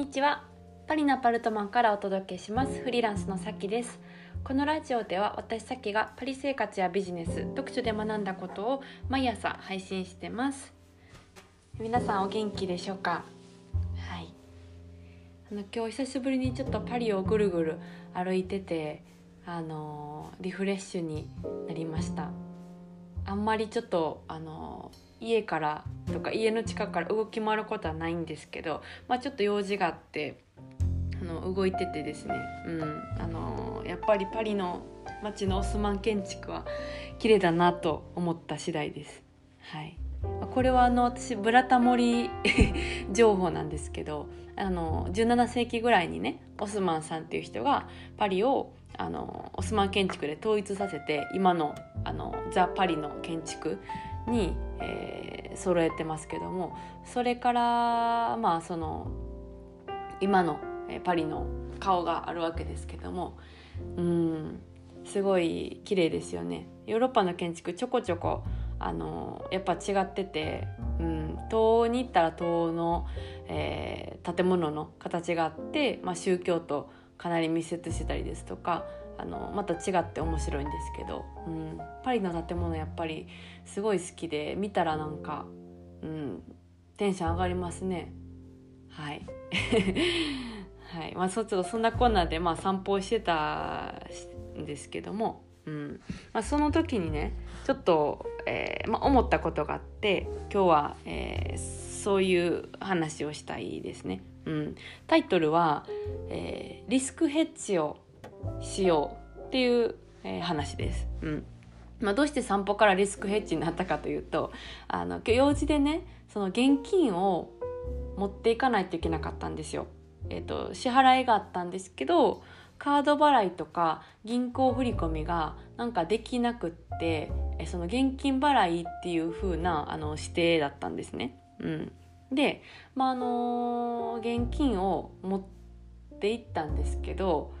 にちは。パリのアパルトマンからお届けします。フリーランスのさきです。このラジオでは私さきがパリ生活やビジネス読書で学んだことを毎朝配信してます。皆さんお元気でしょうか？はい。あの今日久しぶりにちょっとパリをぐるぐる歩いててあのリフレッシュになりました。あんまりちょっとあの家からとか家の近くから動き回ることはないんですけど、まあ、ちょっと用事があってあの動いててですね、うん、あのやっぱりパリの街のオスマン建築は綺麗だなと思った次第です。はいこれはあの私ブラタモリ 情報なんですけどあの17世紀ぐらいにねオスマンさんっていう人がパリをあのオスマン建築で統一させて今のあのザ・パリの建築に、えー、揃えてますけどもそれからまあその今のパリの顔があるわけですけどもうんすごい綺麗ですよね。ヨーロッパの建築ちょこちょこあのやっぱ違ってて、うん、東欧に行ったら東欧の、えー、建物の形があって、まあ、宗教とかなり密接してたりですとかあのまた違って面白いんですけど、うん、パリの建物やっぱりすごい好きで見たらなんか、うん、テンション上がりますね。はい。はい。まあ、そそんなこんなで、まあ、散歩してたんですけども、うん。まあ、その時にねちょっと、えーまあ、思ったことがあって今日は、えー、そういう話をしたいですね。うん、タイトルは、えー「リスクヘッジをしよう」っていう、えー、話です。うんまあ、どうして散歩からリスクヘッジになったかというとあの今日用事でねその現金を持っていかないといけなかったんですよ。えーと、支払いがあったんですけどカード払いとか銀行振込がなんかできなくってその現金払いっていう風なあな指定だったんですね。うん、で、まああの現金を持って行ったんですけど、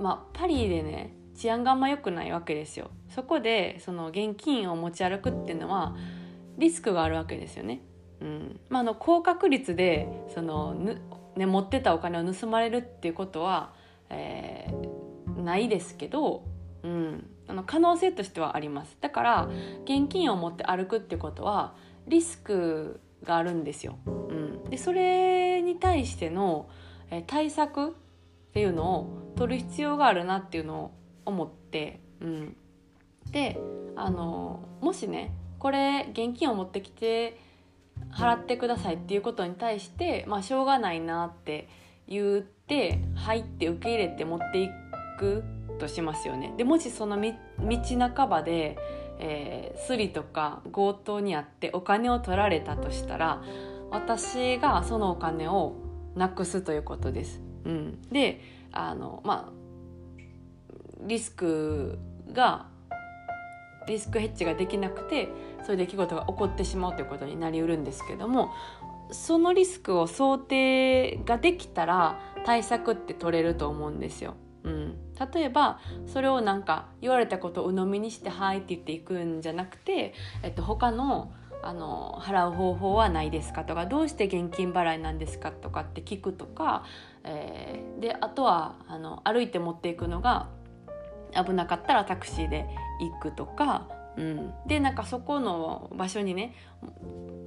まあ、パリでね治安があんま良くないわけですよ。そこでその現金を持ち歩くっていうのはリスクがあるわけですよね。うんまあ、あの高確率でそのね、持ってたお金を盗まれるっていうことは、えー、ないですけど、うん、あの可能性としてはありますだから現金を持って歩くってことはリスクがあるんですよ。うん、でそれに対しての、えー、対策っていうのを取る必要があるなっていうのを思って、うん、であのもしねこれ現金を持ってきて払ってくださいっていうことに対してまあしょうがないなって言って入って受け入れて持っていくとしますよね。でもしその道半ばで、えー、スリとか強盗にあってお金を取られたとしたら私がそのお金をなくすということです。うん、であのまあリスクがリスクヘッジができなくてそういう出来事が起こってしまうということになりうるんですけどもそのリスクを想定ができたら対策って取れると思うんですよ。うん、例えばそれをなんか言われたことを鵜呑みにして「はい」って言っていくんじゃなくて、えっと、他のあの払う方法はないですかとかどうして現金払いなんですか？とかって聞くとか、えー、であとはあの歩いて持っていくのが危なかったらタクシーで行くとか、うん、でなんかそこの場所にね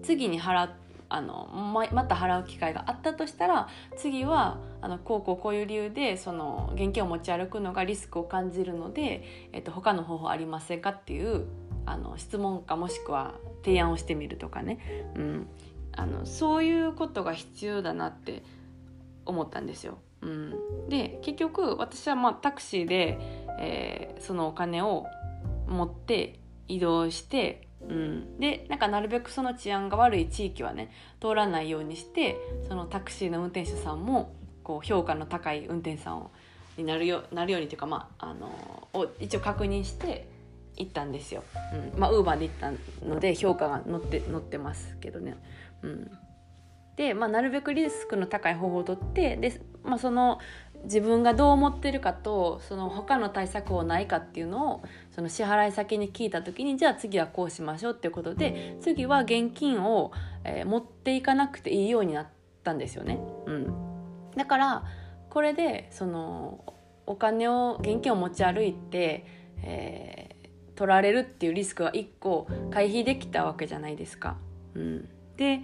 次に払あのままた払う機会があったとしたら次はあのこうこうこういう理由でその現金を持ち歩くのがリスクを感じるので、えっと、他の方法ありませんかっていうあの質問かもしくは提案をしてみるとかね、うん、あのそういうことが必要だなって思ったんですよ。うん、で結局私はまあタクシーで、えー、そのお金を持って移動して、うん、でなんかなるべくその治安が悪い地域はね通らないようにしてそのタクシーの運転手さんもこう評価の高い運転手さんをになるよなるようにというか、まあ、あのを一応確認して行ったんですよ。うん、まあウーバーで行ったので評価が載って載ってますけどね。うん、まあ、なるべくリスクの高い方法をとってで、まあ、その自分がどう思ってるかとその他の対策をないかっていうのをその支払い先に聞いた時にじゃあ次はこうしましょうっていうことで次は現金を、えー、持っていかなくていいようになったんですよね。うんだからこれでそのお金を現金を持ち歩いて、えー、取られるっていうリスクは1個回避できたわけじゃないですか。うん、で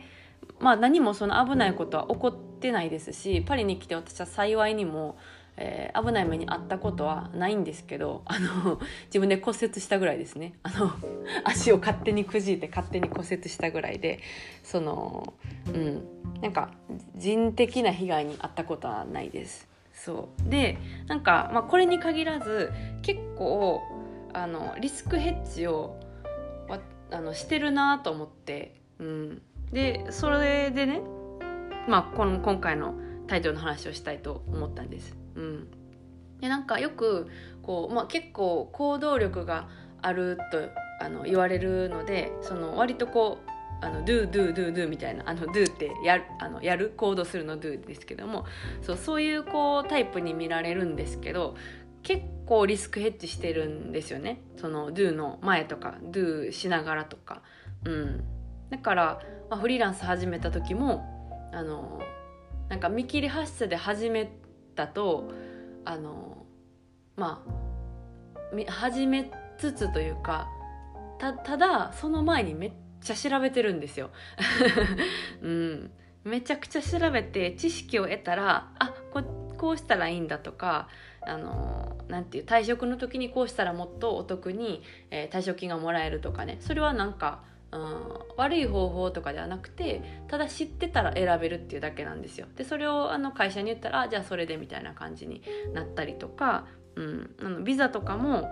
まあ何もその危ないことは起こってないですしパリに来て私は幸いにも、えー、危ない目に遭ったことはないんですけどあの自分で骨折したぐらいですね。あの足を勝手にくじいて勝手に骨折したぐらいでそのうんなんか人的な被害に遭ったことはないです。そう。でなんか、まあ、これに限らず結構あのリスクヘッジをあのしてるなと思って、うん、でそれでね、まあ、この今回のタイトルの話をしたいと思ったんです。うん、でなんかよくこう、まあ、結構行動力があるとあの言われるのでその割とこうあの do do do do みたいなあの do ってやるあのやる行動するの do ですけどもそうそういうこうタイプに見られるんですけど結構リスクヘッジしてるんですよね。その do の前とか do しながらとか。うん。だから、まあ、フリーランス始めた時もあのなんか見切り発車で始めたとあのまあ始めつつというかたただその前にめっちゃ調べてるんですよ。うん、めちゃくちゃ調べて知識を得たらあここうしたらいいんだとかあのなんていう退職の時にこうしたらもっとお得に、えー、退職金がもらえるとかねそれはなんか、うん、悪い方法とかではなくてただ知ってたら選べるっていうだけなんですよ。でそれをあの会社に言ったらじゃあそれでみたいな感じになったりとか、うん、あのビザとかも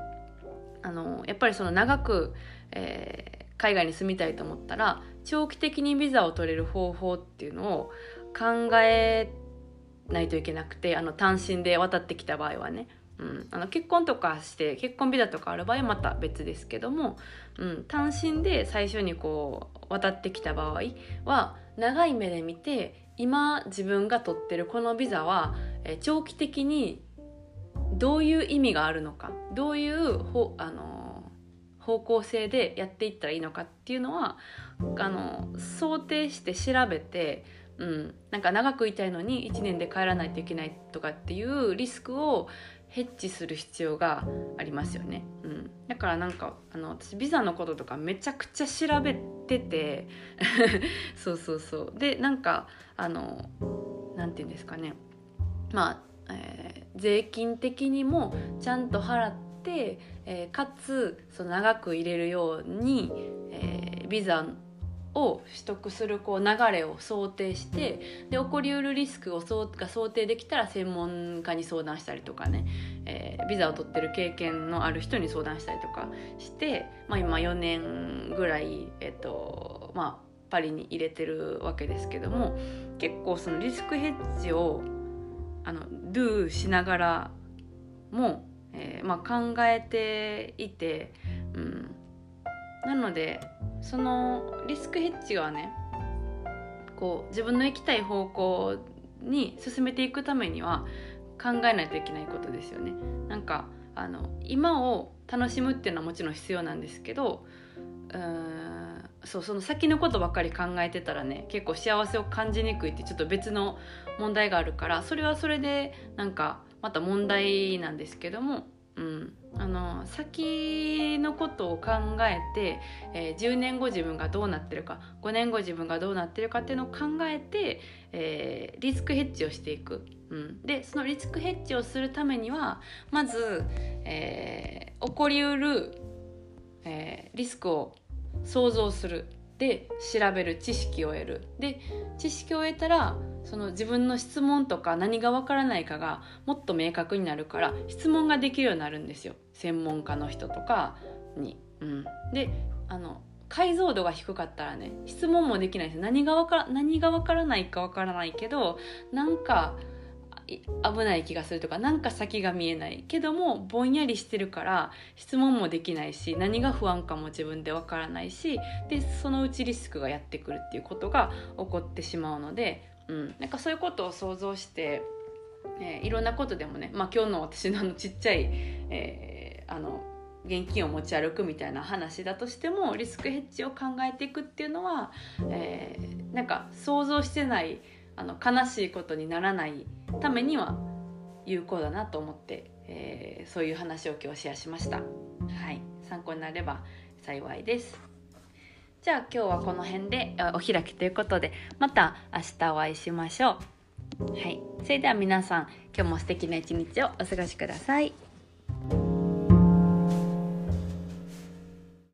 あのやっぱりその長く、えー海外に住みたいと思ったら長期的にビザを取れる方法っていうのを考えないといけなくてあの単身で渡ってきた場合はね、うん、あの結婚とかして結婚ビザとかある場合はまた別ですけども、うん、単身で最初にこう渡ってきた場合は長い目で見て今自分が取ってるこのビザは、長期的にどういう意味があるのかどういうほあの方向性でやっていったらいいのかっていうのはあの想定して調べて、うん、なんか長くいたいのに1年で帰らないといけないとかっていうリスクをヘッジする必要がありますよね、うん、だからなんかあの私ビザのこととかめちゃくちゃ調べてて そうそうそう。でなんかあの何て言うんですかね。まあ、えー、税金的にもちゃんと払って、えー、かつその長く入れるように、えー、ビザを取得するこう流れを想定してで起こりうるリスクをそうが想定できたら専門家に相談したりとかね、えー、ビザを取ってる経験のある人に相談したりとかして、まあ、今4年ぐらい、えっとまあ、パリに入れてるわけですけども結構そのリスクヘッジをあのドゥしながらもえー、まあ、考えていて、うん、なのでそのリスクヘッジはねこう自分の行きたい方向に進めていくためには考えないといけないことですよね。なんかあの今を楽しむっていうのはもちろん必要なんですけどうーんそうその先のことばっかり考えてたらね結構幸せを感じにくいってちょっと別の問題があるからそれはそれでなんかまた問題なんですけども、うん、あの先のことを考えて、えー、10年後自分がどうなってるか5年後自分がどうなってるかっていうのを考えて、えー、リスクヘッジをしていく。うん、でそのリスクヘッジをするためにはまず、えー、起こりうる、えリスクを想像する。で調べる知識を得る。で知識を得たらその自分の質問とか何がわからないかがもっと明確になるから質問ができるようになるんですよ。専門家の人とかに。うん、であの解像度が低かったらね質問もできないです。何がわから何がわからないかわからないけどなんか危ない気がするとかなんか先が見えない。けどもぼんやりしてるから質問もできないし何が不安かも自分でわからないしでそのうちリスクがやってくるっていうことが起こってしまうので、うん、なんかそういうことを想像して、えー、いろんなことでもね、まあ、今日の私のあのちっちゃい、えー、あの現金を持ち歩くみたいな話だとしてもリスクヘッジを考えていくっていうのは、えー、なんか想像してないあの悲しいことにならないためには有効だなと思って、えー、そういう話を今日シェアしました。はい。参考になれば幸いです。じゃあ今日はこの辺でお開きということでまた明日お会いしましょう。はい。それでは皆さん今日も素敵な一日をお過ごしください。